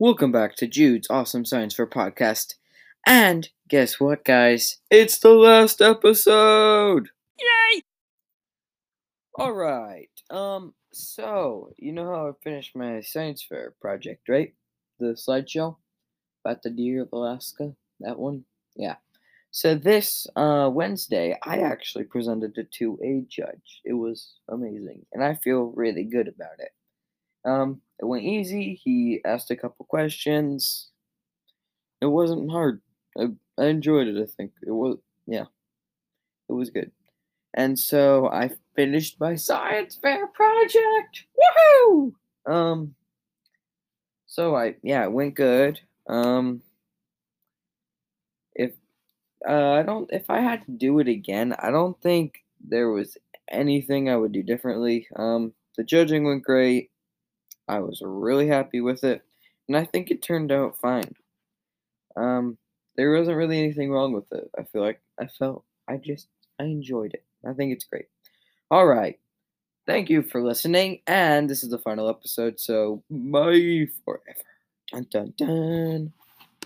Welcome back to Jude's Awesome Science Fair podcast. And guess what, guys? It's the last episode! Yay! Alright, um, so, you know how I finished my science fair project, right? The slideshow about the deer of Alaska? That one? Yeah. So this uh, Wednesday, I actually presented it to a judge. It was amazing, and I feel really good about it. Um, it went easy. He asked a couple questions. It wasn't hard. I, I enjoyed it. I think it was yeah, it was good. And so I finished my science fair project. Woohoo! Um. So I yeah, it went good. Um. If uh, I don't, if I had to do it again, I don't think there was anything I would do differently. Um, the judging went great. I was really happy with it, and I think it turned out fine. Um, there wasn't really anything wrong with it. I feel like I felt I just I enjoyed it. I think it's great. All right. Thank you for listening, and this is the final episode, so bye forever. Dun dun dun.